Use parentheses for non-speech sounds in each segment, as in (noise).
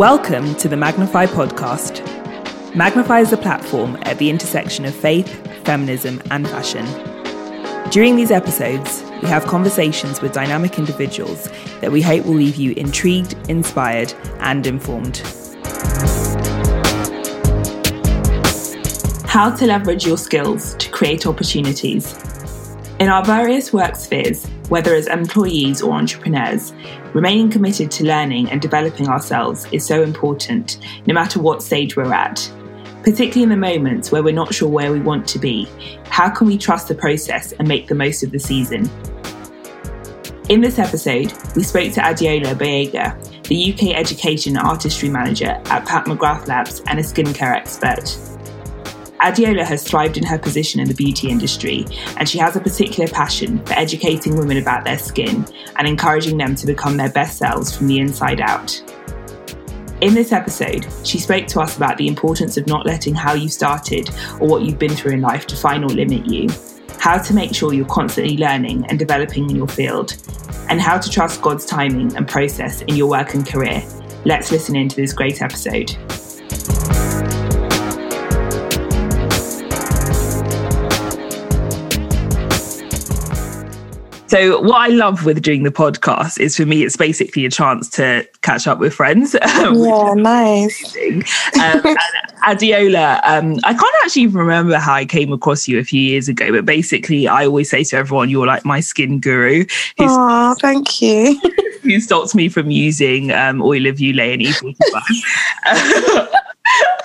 Welcome to the Magnify podcast. Magnify is a platform at the intersection of faith, feminism, and fashion. During these episodes, we have conversations with dynamic individuals that we hope will leave you intrigued, inspired, and informed. How to leverage your skills to create opportunities. In our various work spheres, whether as employees or entrepreneurs, remaining committed to learning and developing ourselves is so important, no matter what stage we're at. Particularly in the moments where we're not sure where we want to be, how can we trust the process and make the most of the season? In this episode, we spoke to Adeola Gboyega, the UK Education Artistry Manager at Pat McGrath Labs and a skincare expert. Adeola has thrived in her position in the beauty industry, and she has a particular passion for educating women about their skin and encouraging them to become their best selves from the inside out. In this episode, she spoke to us about the importance of not letting how you started or what you've been through in life define or limit you, how to make sure you're constantly learning and developing in your field, and how to trust God's timing and process in your work and career. Let's listen into this great episode. So what I love with doing the podcast is for me, it's basically a chance to catch up with friends. (laughs) yeah, nice. Um, Adeola, um, I can't actually even remember how I came across you a few years ago, but basically, I always say to everyone, you're like my skin guru. Oh, thank you. (laughs) who stops me from using um, oil of Olay and evil (laughs)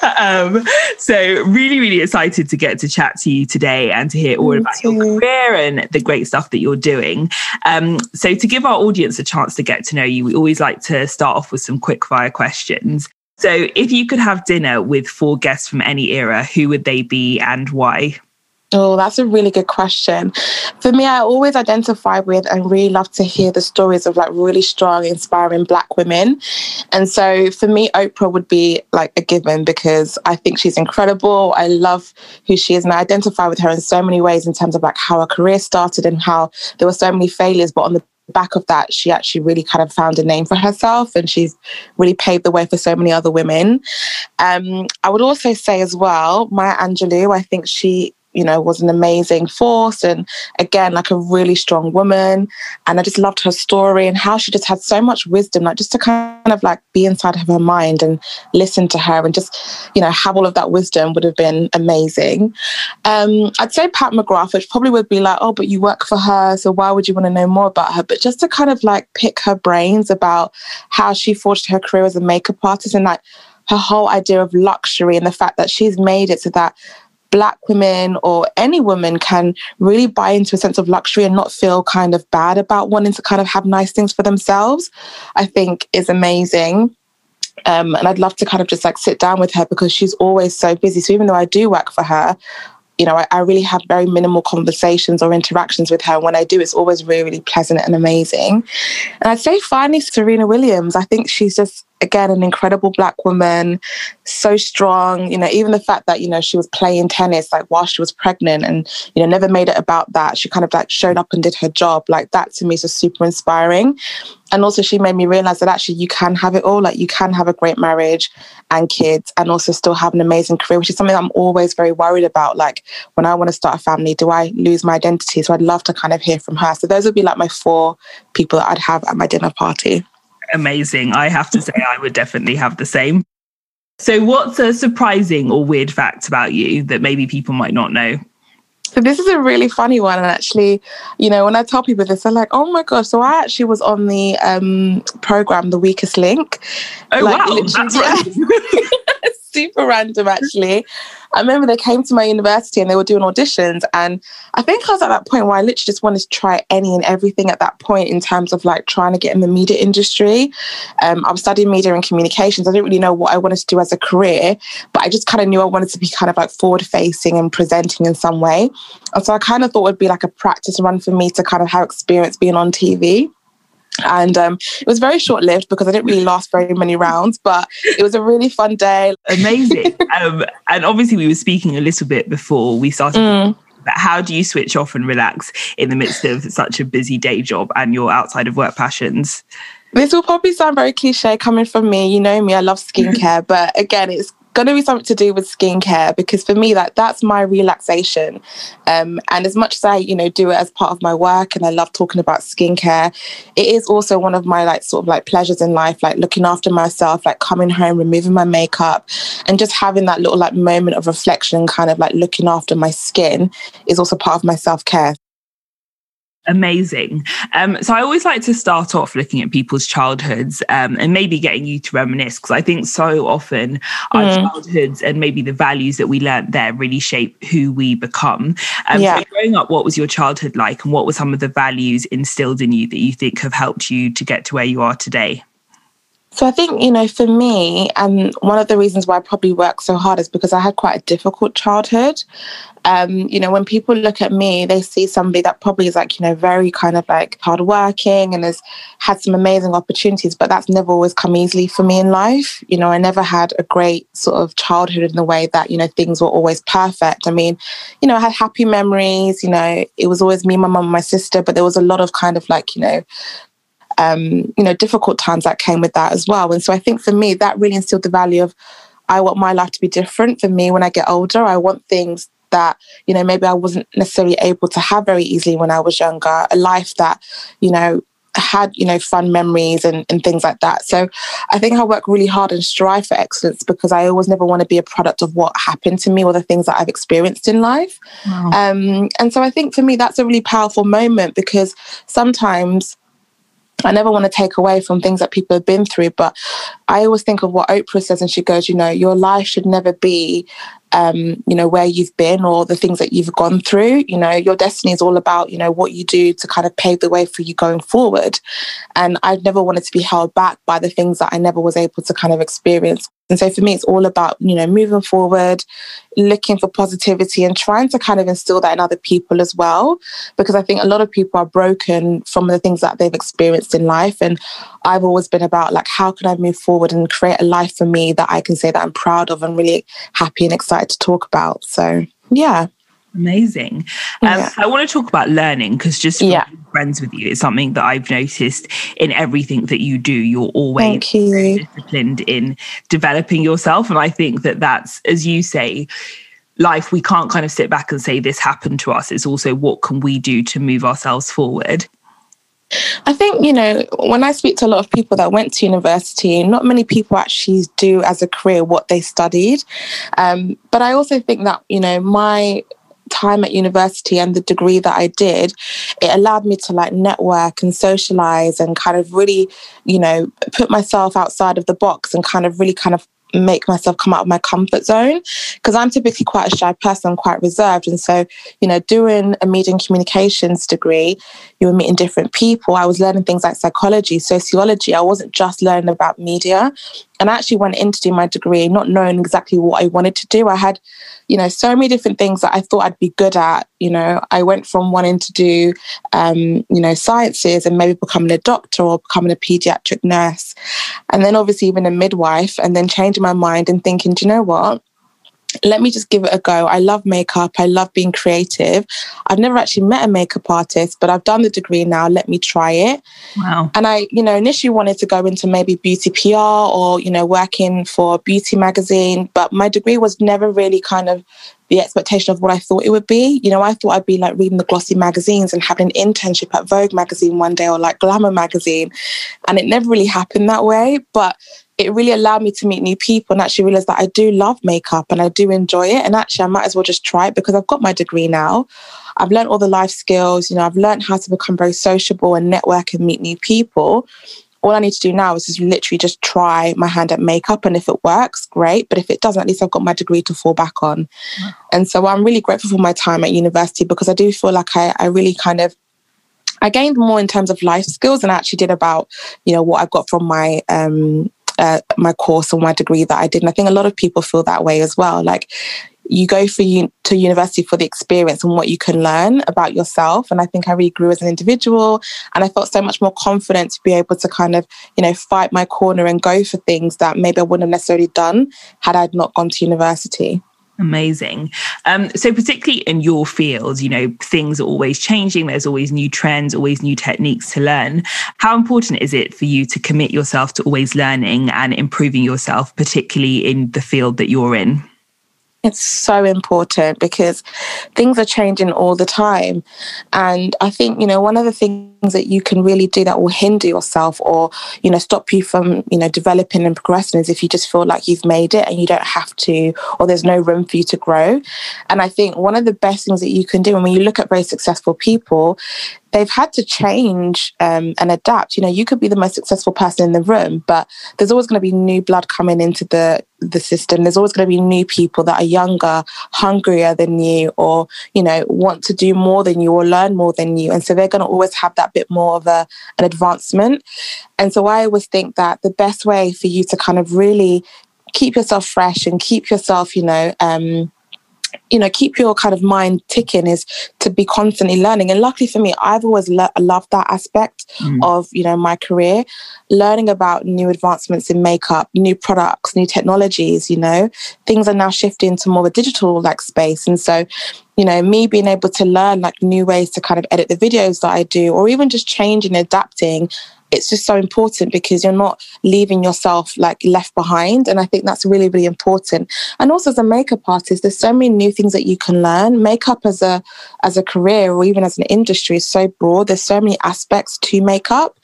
(laughs) um, so really, really excited to get to chat to you today and to hear all Me about too. your career and the great stuff that you're doing. Um, so to give our audience a chance to get to know you, we always like to start off with some quick fire questions. So if you could have dinner with four guests from any era, who would they be and why? Oh, that's a really good question. For me, I always identify with and really love to hear the stories of like really strong, inspiring Black women. And so for me, Oprah would be like a given because I think she's incredible. I love who she is and I identify with her in so many ways in terms of like how her career started and how there were so many failures, but on the back of that, she actually really kind of found a name for herself and she's really paved the way for so many other women. Um, I would also say as well, Maya Angelou, I think she you know, was an amazing force and again, like a really strong woman. And I just loved her story and how she just had so much wisdom, like just to kind of like be inside of her mind and listen to her and just, you know, have all of that wisdom would have been amazing. Um, I'd say Pat McGrath, which probably would be like, oh, but you work for her, so why would you want to know more about her? But just to kind of like pick her brains about how she forged her career as a makeup artist and like her whole idea of luxury and the fact that she's made it so that black women or any woman can really buy into a sense of luxury and not feel kind of bad about wanting to kind of have nice things for themselves, I think is amazing. Um, and I'd love to kind of just like sit down with her because she's always so busy. So even though I do work for her, you know, I, I, really have very minimal conversations or interactions with her. And When I do, it's always really, really pleasant and amazing. And I'd say finally, Serena Williams. I think she's just again an incredible black woman so strong you know even the fact that you know she was playing tennis like while she was pregnant and you know never made it about that. She kind of like showed up and did her job. Like that to me is just super inspiring. And also she made me realize that actually you can have it all. Like you can have a great marriage and kids and also still have an amazing career which is something i'm always very worried about. Like when i want to start a family do i lose my identity? So i'd love to kind of hear from her. So those would be like my four people that i'd have at my dinner party amazing. I have to say, I would definitely have the same. So, what's a surprising or weird fact about you that maybe people might not know? So this is a really funny one, and actually, you know, when I tell people this, they're like, "Oh my gosh!" So I actually was on the um, program, The Weakest Link. Oh like, wow, that's right. (laughs) super random, actually. I remember they came to my university and they were doing auditions. And I think I was at that point where I literally just wanted to try any and everything at that point in terms of like trying to get in the media industry. Um, I was studying media and communications. I didn't really know what I wanted to do as a career, but I just kind of knew I wanted to be kind of like forward facing and presenting in some way. And so I kind of thought it would be like a practice run for me to kind of have experience being on TV. And um, it was very short lived because I didn't really last very many rounds, but it was a really fun day. Amazing. (laughs) um, and obviously, we were speaking a little bit before we started. Mm. How do you switch off and relax in the midst of such a busy day job and your outside of work passions? This will probably sound very cliche coming from me. You know me, I love (laughs) skincare, but again, it's going to be something to do with skincare because for me that that's my relaxation. Um, and as much as i you know do it as part of my work and i love talking about skincare it is also one of my like sort of like pleasures in life like looking after myself like coming home removing my makeup and just having that little like moment of reflection kind of like looking after my skin is also part of my self-care Amazing. Um, so I always like to start off looking at people's childhoods um, and maybe getting you to reminisce because I think so often our mm. childhoods and maybe the values that we learnt there really shape who we become. Um, yeah. So growing up, what was your childhood like and what were some of the values instilled in you that you think have helped you to get to where you are today? So I think, you know, for me, and one of the reasons why I probably work so hard is because I had quite a difficult childhood. Um, you know, when people look at me, they see somebody that probably is like, you know, very kind of like hardworking and has had some amazing opportunities, but that's never always come easily for me in life. You know, I never had a great sort of childhood in the way that, you know, things were always perfect. I mean, you know, I had happy memories, you know, it was always me, my mum, my sister, but there was a lot of kind of like, you know, um, you know, difficult times that came with that as well. And so I think for me, that really instilled the value of I want my life to be different for me when I get older. I want things that, you know, maybe I wasn't necessarily able to have very easily when I was younger, a life that, you know, had you know fun memories and, and things like that so i think i work really hard and strive for excellence because i always never want to be a product of what happened to me or the things that i've experienced in life wow. um, and so i think for me that's a really powerful moment because sometimes I never want to take away from things that people have been through, but I always think of what Oprah says, and she goes, you know, your life should never be, um, you know, where you've been or the things that you've gone through. You know, your destiny is all about, you know, what you do to kind of pave the way for you going forward. And I've never wanted to be held back by the things that I never was able to kind of experience and so for me, it's all about, you know, moving forward, looking for positivity and trying to kind of instill that in other people as well. Because I think a lot of people are broken from the things that they've experienced in life. And I've always been about like, how can I move forward and create a life for me that I can say that I'm proud of and really happy and excited to talk about. So yeah. Amazing. Um, yeah. I want to talk about learning because just yeah. friends with you is something that I've noticed in everything that you do. You're always you. disciplined in developing yourself. And I think that that's, as you say, life, we can't kind of sit back and say this happened to us. It's also what can we do to move ourselves forward? I think, you know, when I speak to a lot of people that went to university, not many people actually do as a career what they studied. Um, but I also think that, you know, my time at university and the degree that I did, it allowed me to like network and socialize and kind of really, you know, put myself outside of the box and kind of really kind of make myself come out of my comfort zone because I'm typically quite a shy person, quite reserved. And so, you know, doing a media and communications degree, you were meeting different people. I was learning things like psychology, sociology. I wasn't just learning about media. And I actually went in to do my degree not knowing exactly what I wanted to do. I had, you know, so many different things that I thought I'd be good at. You know, I went from wanting to do, um, you know, sciences and maybe becoming a doctor or becoming a pediatric nurse. And then obviously even a midwife and then changing my mind and thinking, do you know what? Let me just give it a go. I love makeup. I love being creative. I've never actually met a makeup artist, but I've done the degree now. Let me try it. Wow. And I, you know, initially wanted to go into maybe beauty PR or, you know, working for a beauty magazine, but my degree was never really kind of the expectation of what I thought it would be. You know, I thought I'd be like reading the glossy magazines and having an internship at Vogue magazine one day or like Glamour magazine. And it never really happened that way. But it really allowed me to meet new people and actually realize that I do love makeup and I do enjoy it. And actually, I might as well just try it because I've got my degree now. I've learned all the life skills, you know, I've learned how to become very sociable and network and meet new people. All I need to do now is just literally just try my hand at makeup. And if it works, great. But if it doesn't, at least I've got my degree to fall back on. Wow. And so I'm really grateful for my time at university because I do feel like I, I really kind of I gained more in terms of life skills than I actually did about, you know, what I got from my um, uh, my course or my degree that I did. And I think a lot of people feel that way as well. Like you go for you to university for the experience and what you can learn about yourself. And I think I really grew as an individual and I felt so much more confident to be able to kind of, you know, fight my corner and go for things that maybe I wouldn't have necessarily done had I not gone to university. Amazing. Um, so, particularly in your field, you know, things are always changing. There's always new trends, always new techniques to learn. How important is it for you to commit yourself to always learning and improving yourself, particularly in the field that you're in? It's so important because things are changing all the time. And I think, you know, one of the things that you can really do that will hinder yourself or, you know, stop you from, you know, developing and progressing is if you just feel like you've made it and you don't have to, or there's no room for you to grow. And I think one of the best things that you can do, and when you look at very successful people, they've had to change um, and adapt. You know, you could be the most successful person in the room, but there's always going to be new blood coming into the the system. There's always going to be new people that are younger, hungrier than you, or you know, want to do more than you or learn more than you, and so they're going to always have that bit more of a an advancement. And so I always think that the best way for you to kind of really keep yourself fresh and keep yourself, you know, um, you know, keep your kind of mind ticking is to be constantly learning. And luckily for me, I've always le- loved that aspect mm. of, you know, my career, learning about new advancements in makeup, new products, new technologies, you know, things are now shifting to more of a digital like space. And so, you know, me being able to learn like new ways to kind of edit the videos that I do, or even just changing, and adapting it's just so important because you're not leaving yourself like left behind. And I think that's really, really important. And also as a makeup artist, there's so many new things that you can learn. Makeup as a as a career or even as an industry is so broad. There's so many aspects to makeup.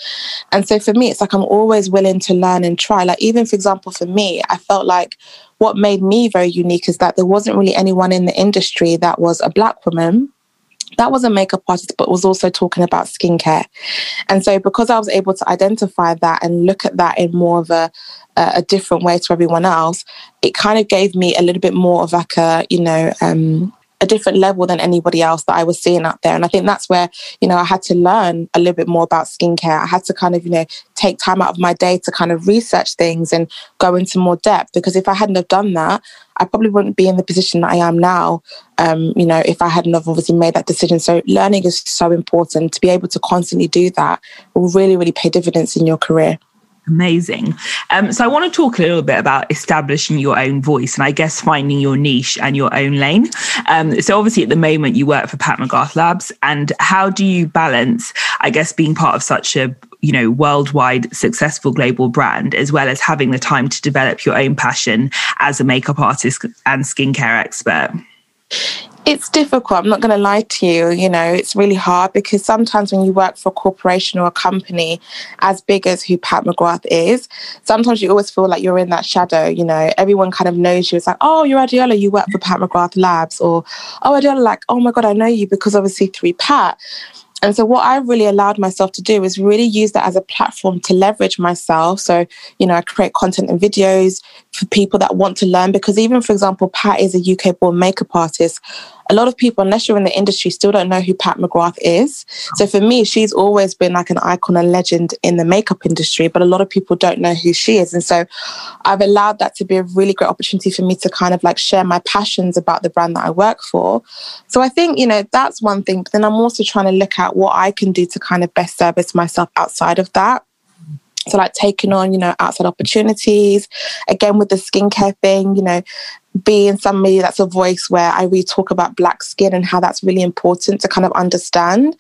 And so for me, it's like I'm always willing to learn and try. Like even for example, for me, I felt like what made me very unique is that there wasn't really anyone in the industry that was a black woman that was a makeup artist, but was also talking about skincare. And so, because I was able to identify that and look at that in more of a, a different way to everyone else, it kind of gave me a little bit more of like a, you know, um, a different level than anybody else that I was seeing out there. And I think that's where, you know, I had to learn a little bit more about skincare. I had to kind of, you know, take time out of my day to kind of research things and go into more depth. Because if I hadn't have done that, I probably wouldn't be in the position that I am now, um, you know, if I hadn't have obviously made that decision. So learning is so important. To be able to constantly do that will really, really pay dividends in your career. Amazing. Um, so I want to talk a little bit about establishing your own voice and I guess finding your niche and your own lane. Um, so obviously at the moment you work for Pat McGrath Labs and how do you balance, I guess, being part of such a you know worldwide successful global brand as well as having the time to develop your own passion as a makeup artist and skincare expert it's difficult. I'm not going to lie to you. You know, it's really hard because sometimes when you work for a corporation or a company as big as who Pat McGrath is, sometimes you always feel like you're in that shadow. You know, everyone kind of knows you. It's like, oh, you're Adeola, you work for Pat McGrath Labs, or oh, Adeola, like, oh my God, I know you because obviously through Pat. And so, what I really allowed myself to do is really use that as a platform to leverage myself. So, you know, I create content and videos for people that want to learn. Because, even for example, Pat is a UK born makeup artist a lot of people, unless you're in the industry, still don't know who Pat McGrath is. So for me, she's always been like an icon and legend in the makeup industry, but a lot of people don't know who she is. And so I've allowed that to be a really great opportunity for me to kind of like share my passions about the brand that I work for. So I think, you know, that's one thing. But then I'm also trying to look at what I can do to kind of best service myself outside of that. So like taking on, you know, outside opportunities. Again, with the skincare thing, you know, being somebody that's a voice where I really talk about black skin and how that's really important to kind of understand.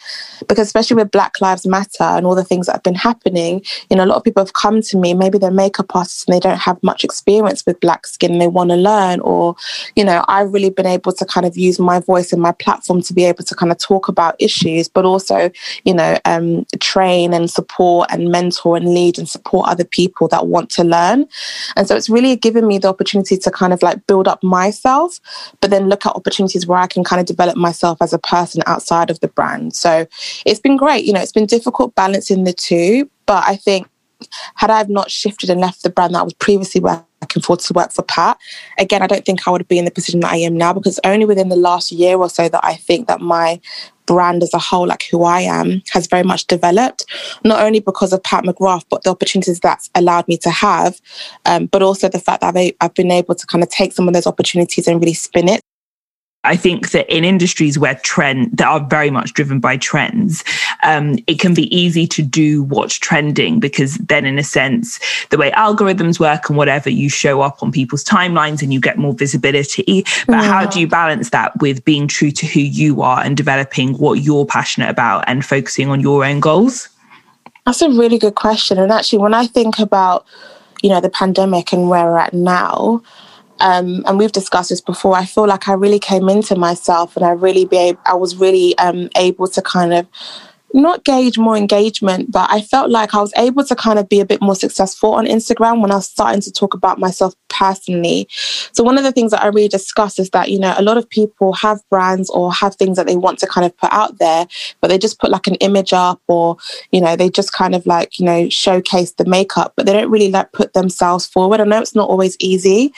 Because especially with Black Lives Matter and all the things that have been happening, you know, a lot of people have come to me, maybe they're makeup artists and they don't have much experience with black skin and they want to learn. Or, you know, I've really been able to kind of use my voice and my platform to be able to kind of talk about issues, but also, you know, um, train and support and mentor and lead and support other people that want to learn. And so it's really given me the opportunity to kind of like build build up myself, but then look at opportunities where I can kind of develop myself as a person outside of the brand. So it's been great. You know, it's been difficult balancing the two, but I think had I not shifted and left the brand that I was previously working for to work for Pat, again, I don't think I would be in the position that I am now because only within the last year or so that I think that my brand as a whole, like who I am, has very much developed, not only because of Pat McGrath, but the opportunities that's allowed me to have, um, but also the fact that I've, I've been able to kind of take some of those opportunities and really spin it I think that in industries where trend that are very much driven by trends, um, it can be easy to do what's trending because then, in a sense, the way algorithms work and whatever, you show up on people's timelines and you get more visibility. But yeah. how do you balance that with being true to who you are and developing what you're passionate about and focusing on your own goals? That's a really good question. And actually, when I think about, you know, the pandemic and where we're at now, um, and we've discussed this before. I feel like I really came into myself, and I really be I was really um, able to kind of not gauge more engagement, but I felt like I was able to kind of be a bit more successful on Instagram when I was starting to talk about myself personally. So one of the things that I really discuss is that, you know, a lot of people have brands or have things that they want to kind of put out there, but they just put like an image up or, you know, they just kind of like, you know, showcase the makeup, but they don't really like put themselves forward. I know it's not always easy,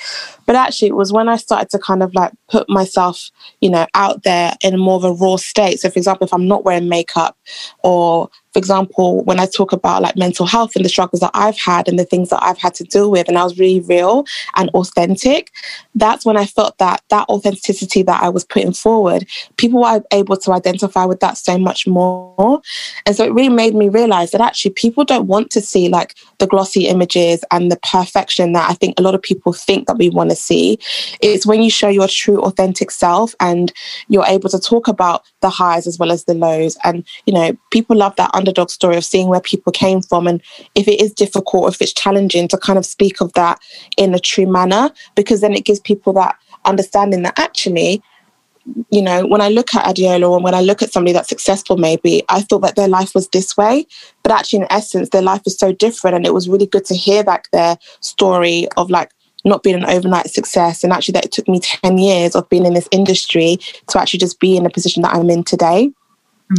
but actually it was when I started to kind of like put myself, you know, out there in more of a raw state. So for example, if I'm not wearing makeup, or for example, when I talk about like mental health and the struggles that I've had and the things that I've had to deal with, and I was really real and authentic, that's when I felt that that authenticity that I was putting forward, people were able to identify with that so much more. And so it really made me realize that actually people don't want to see like the glossy images and the perfection that I think a lot of people think that we want to see. It's when you show your true authentic self and you're able to talk about the highs as well as the lows. And, you know, people love that underdog story of seeing where people came from and if it is difficult if it's challenging to kind of speak of that in a true manner because then it gives people that understanding that actually you know, when I look at Adeola and when I look at somebody that's successful, maybe I thought that their life was this way, but actually, in essence, their life is so different. And it was really good to hear back their story of like not being an overnight success. And actually, that it took me 10 years of being in this industry to actually just be in the position that I'm in today.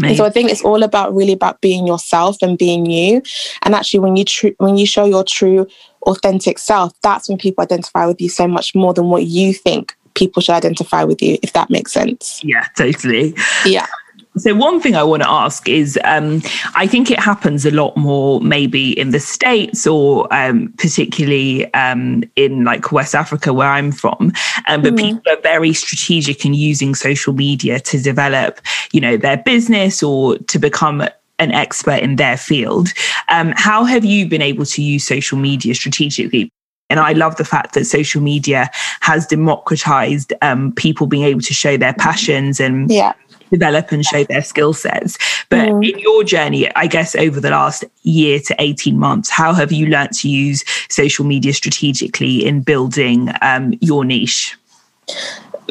And so I think it's all about really about being yourself and being you. And actually, when you tr- when you show your true, authentic self, that's when people identify with you so much more than what you think people should identify with you. If that makes sense. Yeah, totally. Yeah. So, one thing I want to ask is um, I think it happens a lot more maybe in the States or um, particularly um, in like West Africa, where I'm from. Um, but mm. people are very strategic in using social media to develop, you know, their business or to become an expert in their field. Um, how have you been able to use social media strategically? And I love the fact that social media has democratized um, people being able to show their passions and yeah develop and show their skill sets. But mm. in your journey, I guess over the last year to 18 months, how have you learned to use social media strategically in building um, your niche?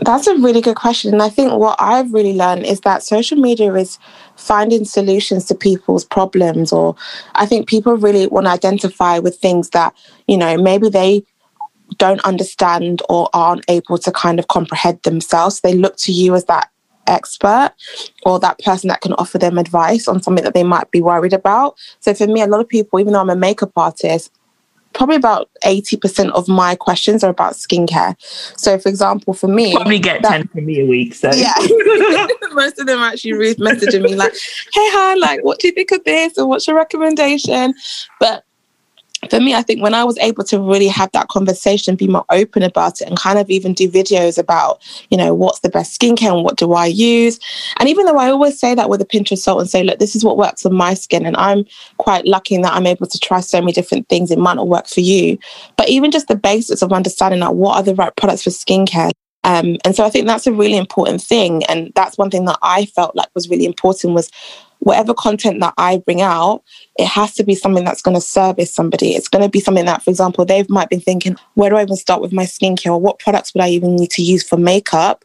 That's a really good question. And I think what I've really learned is that social media is finding solutions to people's problems, or I think people really want to identify with things that, you know, maybe they don't understand or aren't able to kind of comprehend themselves. They look to you as that expert or that person that can offer them advice on something that they might be worried about. So for me, a lot of people, even though I'm a makeup artist, probably about 80% of my questions are about skincare. So for example, for me, probably get that, 10 from me a week. So yeah, (laughs) (laughs) most of them actually messaging me like, hey, hi, like, what do you think of this? Or what's your recommendation? But for me, I think when I was able to really have that conversation, be more open about it, and kind of even do videos about, you know, what's the best skincare and what do I use. And even though I always say that with a pinch of salt and say, look, this is what works on my skin, and I'm quite lucky in that I'm able to try so many different things, it might not work for you. But even just the basics of understanding like what are the right products for skincare. Um, and so I think that's a really important thing. And that's one thing that I felt like was really important was whatever content that I bring out, it has to be something that's going to service somebody. It's going to be something that, for example, they might be thinking, where do I even start with my skincare? Or what products would I even need to use for makeup?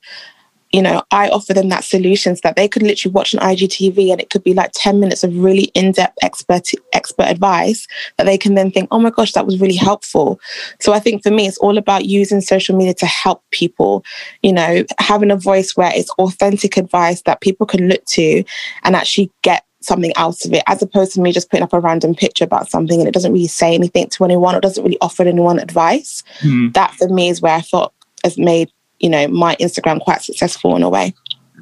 You know, I offer them that solution so that they could literally watch an IGTV and it could be like 10 minutes of really in-depth expert expert advice that they can then think, oh my gosh, that was really helpful. So I think for me, it's all about using social media to help people, you know, having a voice where it's authentic advice that people can look to and actually get something out of it, as opposed to me just putting up a random picture about something and it doesn't really say anything to anyone or doesn't really offer anyone advice. Mm. That for me is where I thought has made you know, my Instagram quite successful in a way.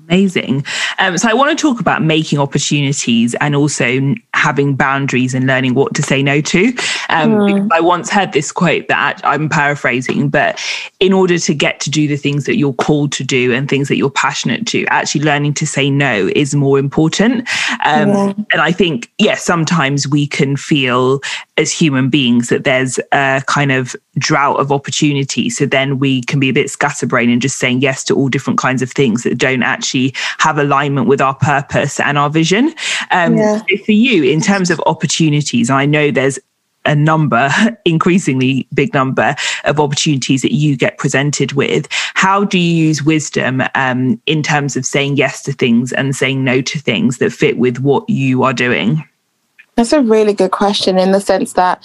Amazing. Um, so I want to talk about making opportunities and also having boundaries and learning what to say no to. Um, mm. I once heard this quote that I'm paraphrasing, but in order to get to do the things that you're called to do and things that you're passionate to, actually learning to say no is more important. Um, yeah. And I think, yes, yeah, sometimes we can feel as human beings that there's a kind of drought of opportunity. So then we can be a bit scatterbrained and just saying yes to all different kinds of things that don't actually have alignment with our purpose and our vision. Um, yeah. so for you, in terms of opportunities, I know there's a number, (laughs) increasingly big number of opportunities that you get presented with. How do you use wisdom um, in terms of saying yes to things and saying no to things that fit with what you are doing? That's a really good question in the sense that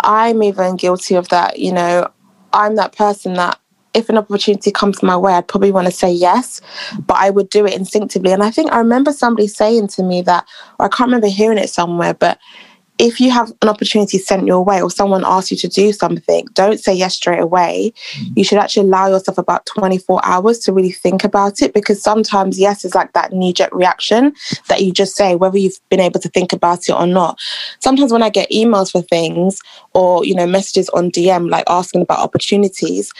I'm even guilty of that. You know, I'm that person that if an opportunity comes my way, I'd probably want to say yes, but I would do it instinctively. And I think I remember somebody saying to me that, or I can't remember hearing it somewhere, but if you have an opportunity sent your way or someone asks you to do something, don't say yes straight away. Mm. You should actually allow yourself about 24 hours to really think about it because sometimes yes is like that knee jerk reaction that you just say, whether you've been able to think about it or not. Sometimes when I get emails for things or, you know, messages on DM like asking about opportunities,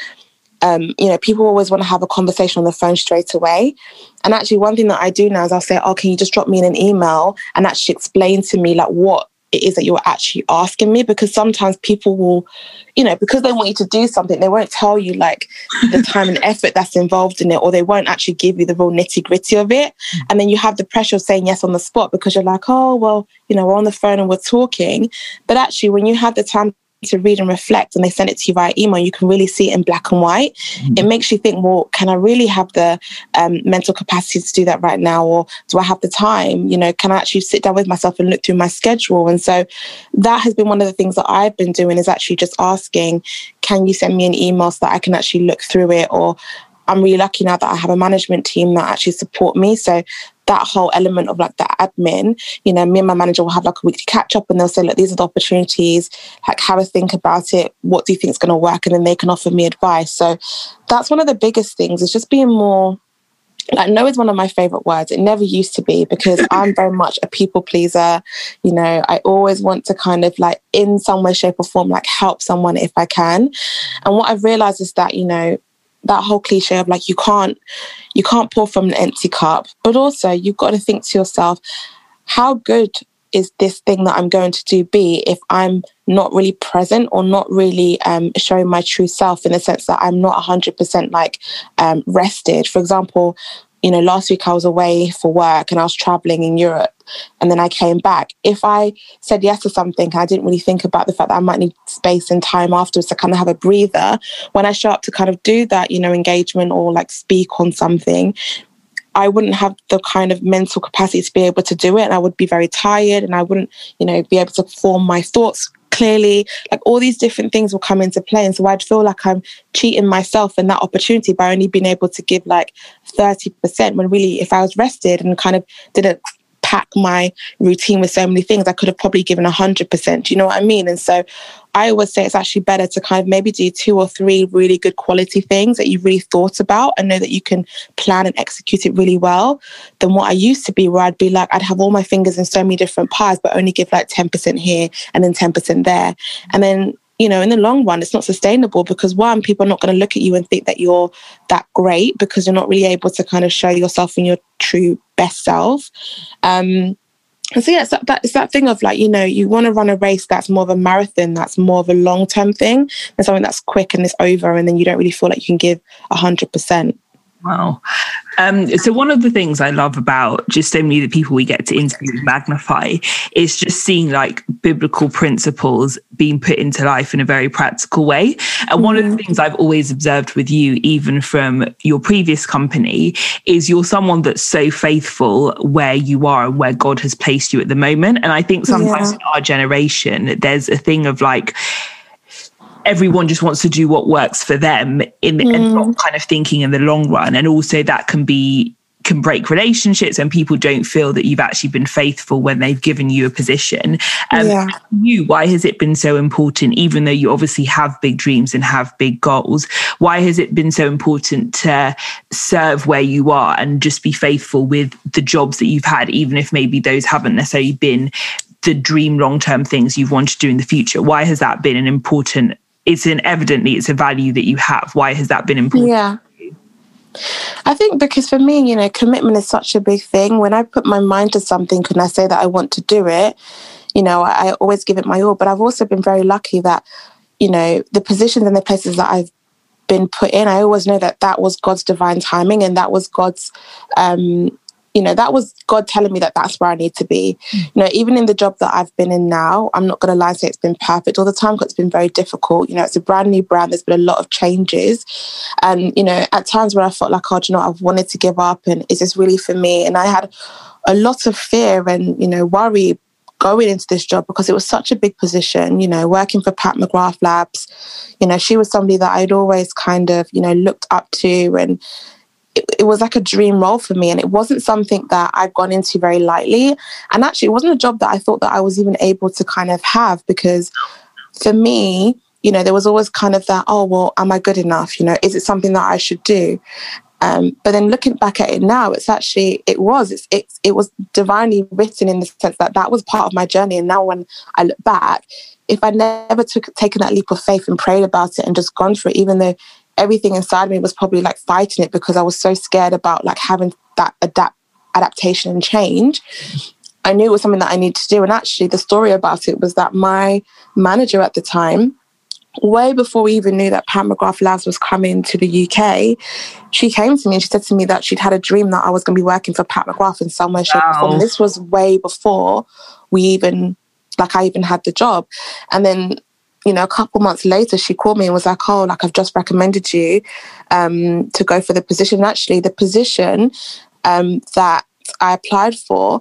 um, you know, people always want to have a conversation on the phone straight away. And actually, one thing that I do now is I'll say, "Oh, can you just drop me in an email and actually explain to me like what it is that you're actually asking me? Because sometimes people will you know because they want you to do something they won't tell you like the (laughs) time and effort that's involved in it or they won't actually give you the real nitty gritty of it. And then you have the pressure of saying yes on the spot because you're like oh well you know we're on the phone and we're talking. But actually when you have the time to read and reflect and they send it to you via email, you can really see it in black and white. Mm-hmm. It makes you think, well, can I really have the um, mental capacity to do that right now? Or do I have the time? You know, can I actually sit down with myself and look through my schedule? And so that has been one of the things that I've been doing is actually just asking, can you send me an email so that I can actually look through it? Or I'm really lucky now that I have a management team that actually support me. So that whole element of like the admin, you know, me and my manager will have like a weekly catch up and they'll say, look, these are the opportunities, like have a think about it. What do you think is going to work? And then they can offer me advice. So that's one of the biggest things is just being more like no is one of my favorite words it never used to be because (laughs) i'm very much a people pleaser you know i always want to kind of like in some way shape or form like help someone if i can and what i've realized is that you know that whole cliche of like you can't you can't pour from an empty cup. But also you've got to think to yourself how good is this thing that i'm going to do be if i'm not really present or not really um, showing my true self in the sense that i'm not 100% like um, rested? For example you know, last week I was away for work and I was traveling in Europe and then I came back. If I said yes to something I didn't really think about the fact that I might need space and time afterwards to kind of have a breather, when I show up to kind of do that, you know, engagement or like speak on something, I wouldn't have the kind of mental capacity to be able to do it. And I would be very tired and I wouldn't, you know, be able to form my thoughts clearly like all these different things will come into play and so i'd feel like i'm cheating myself in that opportunity by only being able to give like 30% when really if i was rested and kind of didn't pack my routine with so many things, I could have probably given 100%. Do you know what I mean? And so I always say it's actually better to kind of maybe do two or three really good quality things that you've really thought about and know that you can plan and execute it really well than what I used to be, where I'd be like, I'd have all my fingers in so many different pies, but only give like 10% here and then 10% there. And then you know, in the long run, it's not sustainable because one, people are not going to look at you and think that you're that great because you're not really able to kind of show yourself in your true best self. Um, and so yeah, it's that, that, it's that thing of like, you know, you want to run a race that's more of a marathon, that's more of a long term thing, than something that's quick and it's over, and then you don't really feel like you can give a hundred percent. Wow. Um, so one of the things I love about just so many of the people we get to interview magnify is just seeing like biblical principles being put into life in a very practical way. And one of the mm-hmm. things I've always observed with you, even from your previous company, is you're someone that's so faithful where you are and where God has placed you at the moment. And I think sometimes yeah. in our generation, there's a thing of like, everyone just wants to do what works for them in mm. and not kind of thinking in the long run and also that can be can break relationships and people don't feel that you've actually been faithful when they've given you a position. Um, yeah. You, why has it been so important, even though you obviously have big dreams and have big goals? Why has it been so important to serve where you are and just be faithful with the jobs that you've had, even if maybe those haven't necessarily been the dream long term things you've wanted to do in the future? Why has that been an important? It's an evidently it's a value that you have. Why has that been important? Yeah. I think because for me, you know, commitment is such a big thing. When I put my mind to something and I say that I want to do it, you know, I, I always give it my all. But I've also been very lucky that, you know, the positions and the places that I've been put in, I always know that that was God's divine timing and that was God's um, you know, that was God telling me that that's where I need to be. You know, even in the job that I've been in now, I'm not going to lie say it's been perfect all the time because it's been very difficult. You know, it's a brand new brand. There's been a lot of changes. And, you know, at times where I felt like, oh, you know, I've wanted to give up and is this really for me? And I had a lot of fear and, you know, worry going into this job because it was such a big position, you know, working for Pat McGrath Labs. You know, she was somebody that I'd always kind of, you know, looked up to and, it, it, was like a dream role for me and it wasn't something that I'd gone into very lightly. And actually, it wasn't a job that I thought that I was even able to kind of have because for me, you know, there was always kind of that, oh, well, am I good enough? You know, is it something that I should do? Um, but then looking back at it now, it's actually it was it's, it's it was divinely written in the sense that that was part of my journey. And now when I look back, if I never took taken that leap of faith and prayed about it and just gone for it, even though everything inside me was probably like fighting it because I was so scared about like having that adapt adaptation and change. I knew it was something that I needed to do. And actually, the story about it was that my manager at the time, way before we even knew that Pat McGrath Labs was coming to the UK, she came to me and she said to me that she'd had a dream that I was going to be working for Pat McGrath in some way, shape, wow. or form. This was way before we even, like, I even had the job. And then you know, a couple months later, she called me and was like, "Oh, like I've just recommended you um, to go for the position." actually, the position um, that I applied for,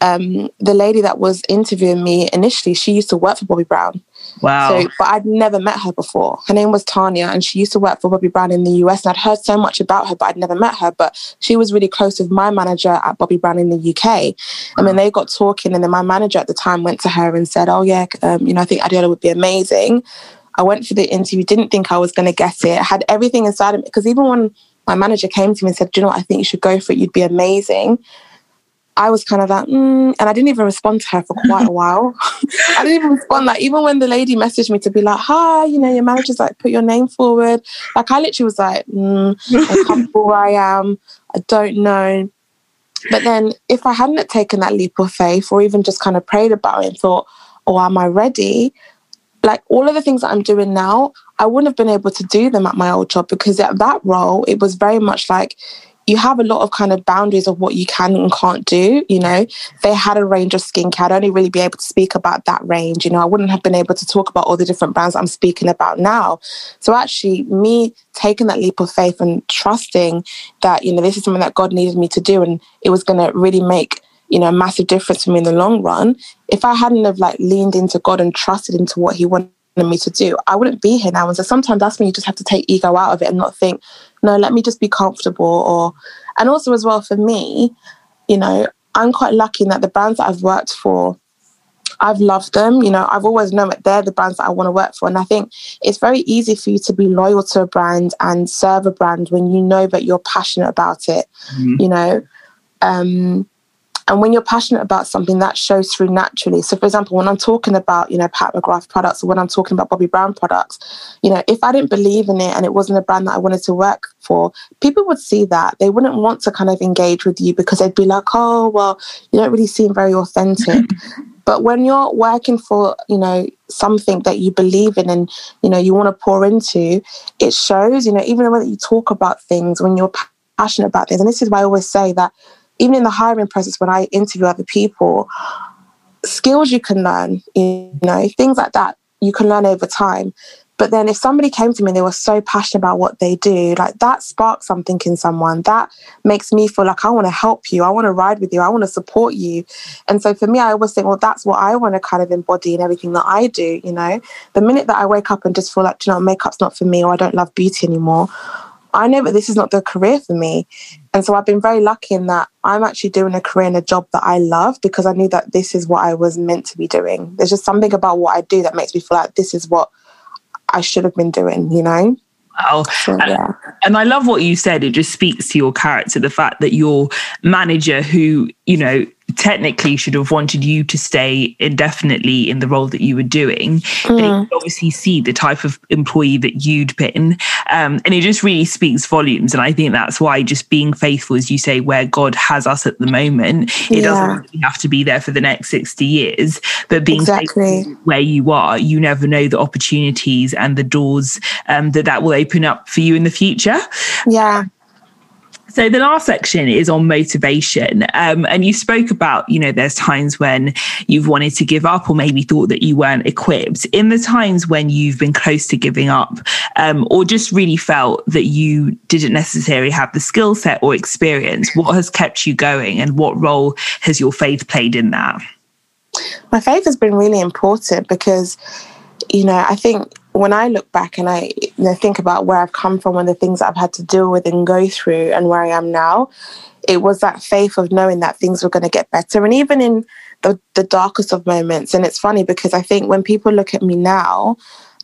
um, the lady that was interviewing me initially, she used to work for Bobbi Brown. Wow. So, but I'd never met her before. Her name was Tanya, and she used to work for Bobbi Brown in the US. And I'd heard so much about her, but I'd never met her. But she was really close with my manager at Bobbi Brown in the UK. And then they got talking, and then my manager at the time went to her and said, "Oh yeah, um, you know, I think Adeola would be amazing." I went for the interview, didn't think I was going to get it. I had everything inside of me because even when my manager came to me and said, "Do you know what? I think you should go for it. You'd be amazing." I was kind of like, mm, and I didn't even respond to her for quite a (laughs) while. (laughs) I didn't even respond. Like, even when the lady messaged me to be like, hi, you know, your manager's like, put your name forward. Like, I literally was like, mm, I'm comfortable where I am. I don't know. But then if I hadn't taken that leap of faith or even just kind of prayed about it and thought, oh, am I ready? Like, all of the things that I'm doing now, I wouldn't have been able to do them at my old job because at that role, it was very much like, you have a lot of kind of boundaries of what you can and can't do. You know, they had a range of skincare. I'd only really be able to speak about that range. You know, I wouldn't have been able to talk about all the different brands I'm speaking about now. So actually, me taking that leap of faith and trusting that, you know, this is something that God needed me to do and it was going to really make you know, a massive difference for me in the long run. If I hadn't have like leaned into God and trusted into what He wanted me to do, I wouldn't be here now. And so sometimes that's when you just have to take ego out of it and not think, no, let me just be comfortable. Or, and also as well for me, you know, I'm quite lucky in that the brands that I've worked for, I've loved them. You know, I've always known that they're the brands that I want to work for. And I think it's very easy for you to be loyal to a brand and serve a brand when you know that you're passionate about it. Mm-hmm. You know, um, and when you're passionate about something, that shows through naturally. So, for example, when I'm talking about, you know, Pat McGrath products or when I'm talking about Bobbi Brown products, you know, if I didn't believe in it and it wasn't a brand that I wanted to work for, people would see that. They wouldn't want to kind of engage with you because they'd be like, oh, well, you don't really seem very authentic. (laughs) but when you're working for, you know, something that you believe in and, you know, you want to pour into, it shows, you know, even the way that you talk about things when you're passionate about things. And this is why I always say that even in the hiring process when I interview other people, skills you can learn, you know, things like that you can learn over time. But then if somebody came to me and they were so passionate about what they do, like that sparks something in someone. That makes me feel like I want to help you. I want to ride with you. I want to support you. And so for me, I always think, well, that's what I want to kind of embody in everything that I do, you know. The minute that I wake up and just feel like, you know, makeup's not for me or I don't love beauty anymore, I know that this is not the career for me. And so I've been very lucky in that I'm actually doing a career in a job that I love because I knew that this is what I was meant to be doing. There's just something about what I do that makes me feel like this is what I should have been doing, you know? Wow. So, yeah. and, and I love what you said. It just speaks to your character, the fact that your manager, who, you know, technically should have wanted you to stay indefinitely in the role that you were doing. Mm. They obviously see the type of employee that you'd been. Um, and it just really speaks volumes. And I think that's why just being faithful, as you say, where God has us at the moment, it yeah. doesn't really have to be there for the next 60 years. But being exactly. where you are, you never know the opportunities and the doors um, that that will open up for you in the future. Yeah. So the last section is on motivation. Um, and you spoke about, you know, there's times when you've wanted to give up or maybe thought that you weren't equipped. In the times when you've been close to giving up um, or just really felt that you didn't necessarily have the skill set or experience, what has kept you going and what role has your faith played in that? My faith has been really important because, you know, I think when I look back and I you know, think about where I've come from and the things I've had to deal with and go through and where I am now, it was that faith of knowing that things were going to get better. And even in the, the darkest of moments, and it's funny because I think when people look at me now,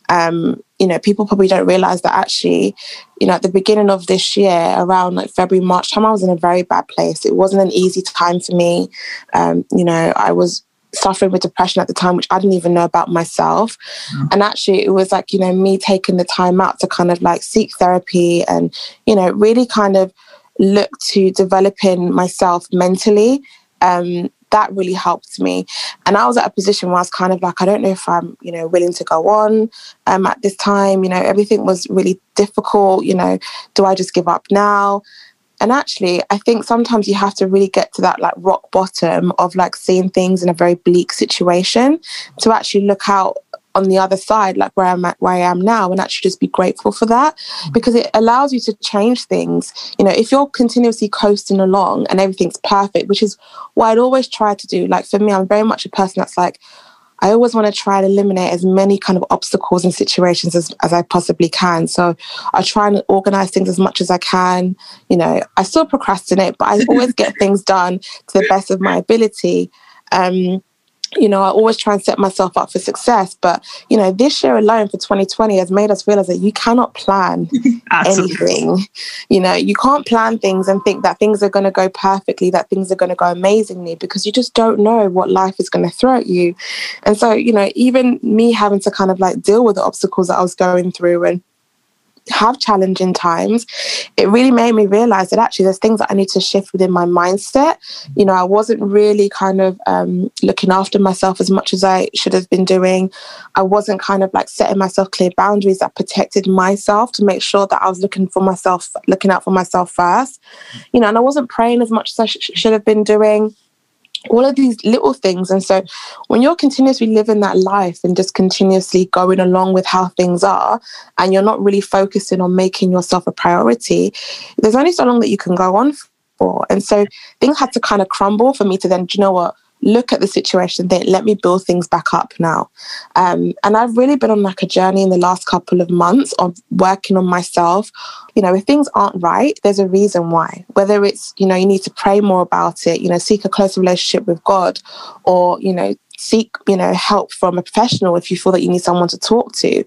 um, you know, people probably don't realize that actually, you know, at the beginning of this year, around like February, March time, I was in a very bad place. It wasn't an easy time for me. Um, you know, I was suffering with depression at the time, which I didn't even know about myself. Mm. And actually, it was like, you know, me taking the time out to kind of like seek therapy and, you know, really kind of look to developing myself mentally. Um, that really helped me. And I was at a position where I was kind of like, I don't know if I'm, you know, willing to go on um, at this time. You know, everything was really difficult. You know, do I just give up now? And actually, I think sometimes you have to really get to that like rock bottom of like seeing things in a very bleak situation to actually look out on the other side, like where I'm at, where I am now, and actually just be grateful for that mm. because it allows you to change things. You know, if you're continuously coasting along and everything's perfect, which is what I'd always try to do. Like for me, I'm very much a person that's like, I always want to try and eliminate as many kind of obstacles and situations as, as I possibly can. So I try and organize things as much as I can. You know, I still procrastinate, but I always get (laughs) things done to the best of my ability. Um, you know, I always try and set myself up for success. But, you know, this year alone for 2020 has made us realize that you cannot plan (laughs) anything. You know, you can't plan things and think that things are going to go perfectly, that things are going to go amazingly, because you just don't know what life is going to throw at you. And so, you know, even me having to kind of like deal with the obstacles that I was going through and have challenging times, it really made me realize that actually there's things that I need to shift within my mindset. You know, I wasn't really kind of um, looking after myself as much as I should have been doing. I wasn't kind of like setting myself clear boundaries that protected myself to make sure that I was looking for myself, looking out for myself first. You know, and I wasn't praying as much as I sh- should have been doing all of these little things. And so when you're continuously living that life and just continuously going along with how things are, and you're not really focusing on making yourself a priority, there's only so long that you can go on for. And so things had to kind of crumble for me to then, do you know what? Look at the situation think let me build things back up now. Um, and i've really been on like a journey in the last couple of months of working on myself. You know if things aren't right there's a reason why. Whether it's you know you need to pray more about it you know seek a closer relationship with god or you know seek you know help from a professional if you feel that you need someone to talk to.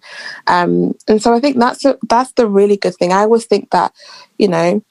Um, and so i think that's a, that's the really good thing. I always think that you know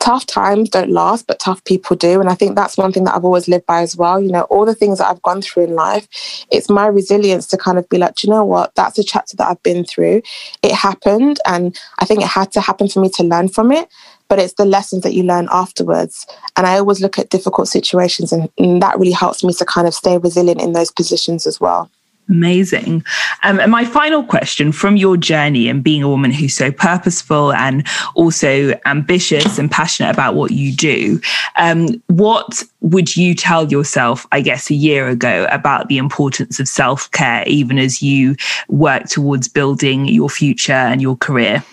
tough times don't last, but tough people do. And I think that's one thing that I've always lived by as well. You know, all the things that I've gone through in life, it's my resilience to kind of be like, you know what, that's a chapter that I've been through. It happened. And I think it had to happen for me to learn from it. But it's the lessons that you learn afterwards. And I always look at difficult situations, and, and that really helps me to kind of stay resilient in those positions as well. Amazing. Um, and my final question from your journey and being a woman who's so purposeful and also ambitious and passionate about what you do, um, what would you tell yourself, I guess, a year ago about the importance of self care, even as you work towards building your future and your career?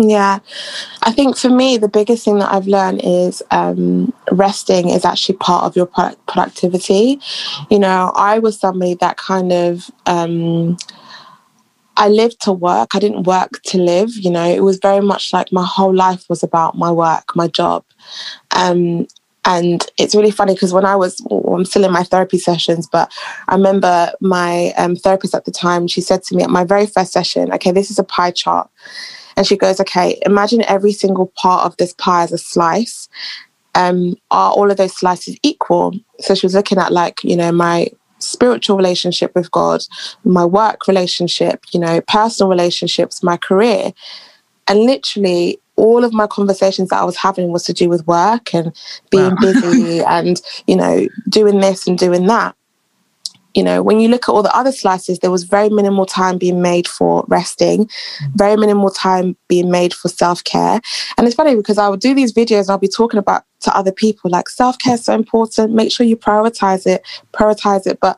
Yeah, I think for me, the biggest thing that I've learned is um, resting is actually part of your product productivity. You know, I was somebody that kind of. Um, I lived to work. I didn't work to live. You know, it was very much like my whole life was about my work, my job. Um, and it's really funny because when I was, well, I'm still in my therapy sessions, but I remember my um, therapist at the time, she said to me at my very first session, okay, this is a pie chart. And she goes, okay, imagine every single part of this pie as a slice. Um, are all of those slices equal? So she was looking at like, you know, my spiritual relationship with God, my work relationship, you know, personal relationships, my career. And literally all of my conversations that I was having was to do with work and being wow. busy (laughs) and, you know, doing this and doing that. You know, when you look at all the other slices, there was very minimal time being made for resting, mm. very minimal time being made for self care. And it's funny because I would do these videos and I'll be talking about to other people like self care is so important. Make sure you prioritize it, prioritize it. But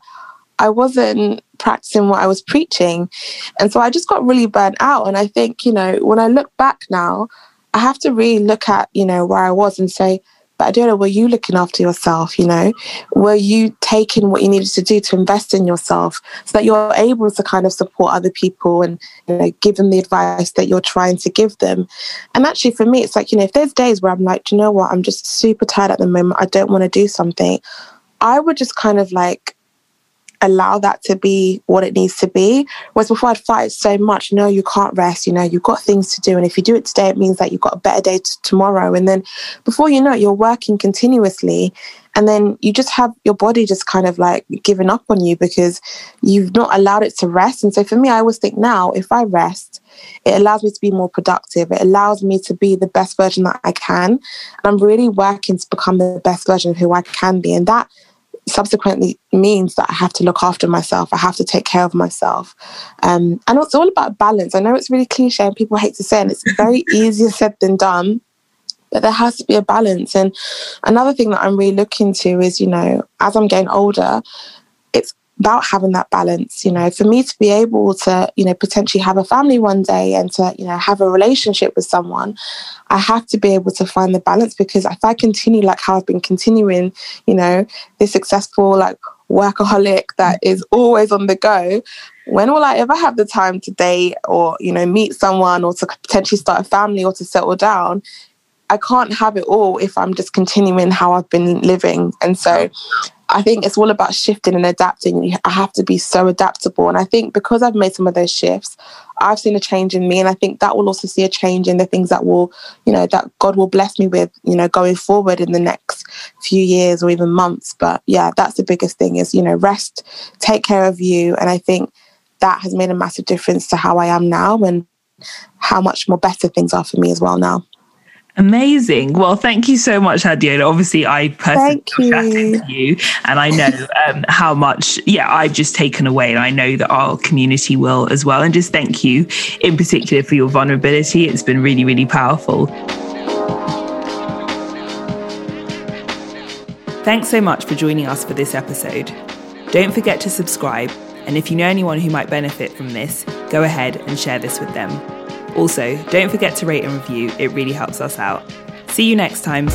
I wasn't practicing what I was preaching. And so I just got really burnt out. And I think, you know, when I look back now, I have to really look at, you know, where I was and say, but I don't know, were you looking after yourself? You know, were you taking what you needed to do to invest in yourself so that you're able to kind of support other people and, you know, give them the advice that you're trying to give them? And actually, for me, it's like, you know, if there's days where I'm like, you know what, I'm just super tired at the moment, I don't want to do something, I would just kind of like allow that to be what it needs to be. Whereas before I'd fight so much, no, you can't rest, you know, you've got things to do. And if you do it today, it means that you've got a better day t- tomorrow. And then before you know it, you're working continuously. And then you just have your body just kind of like giving up on you because you've not allowed it to rest. And so for me, I always think now, if I rest, it allows me to be more productive. It allows me to be the best version that I can. And I'm really working to become the best version of who I can be. And that subsequently means that I have to look after myself. I have to take care of myself. Um, and it's all about balance. I know it's really cliche and people hate to say it, and it's very (laughs) easier said than done. But there has to be a balance. And another thing that I'm really looking to is, you know, as I'm getting older, it's about having that balance you know for me to be able to you know potentially have a family one day and to you know have a relationship with someone i have to be able to find the balance because if i continue like how i've been continuing you know this successful like workaholic that is always on the go when will i ever have the time to date or you know meet someone or to potentially start a family or to settle down I can't have it all if I'm just continuing how I've been living. And so I think it's all about shifting and adapting. I have to be so adaptable. And I think because I've made some of those shifts, I've seen a change in me. And I think that will also see a change in the things that will, you know, that God will bless me with, you know, going forward in the next few years or even months. But yeah, that's the biggest thing is, you know, rest, take care of you. And I think that has made a massive difference to how I am now and how much more better things are for me as well now. Amazing. Well, thank you so much, Adeola. Obviously, I personally chatting to you, and I know um, how much, yeah, I've just taken away, and I know that our community will as well. And just thank you, in particular, for your vulnerability. It's been really, really powerful. Thanks so much for joining us for this episode. Don't forget to subscribe, and if you know anyone who might benefit from this, go ahead and share this with them. Also, don't forget to rate and review, it really helps us out. See you next time.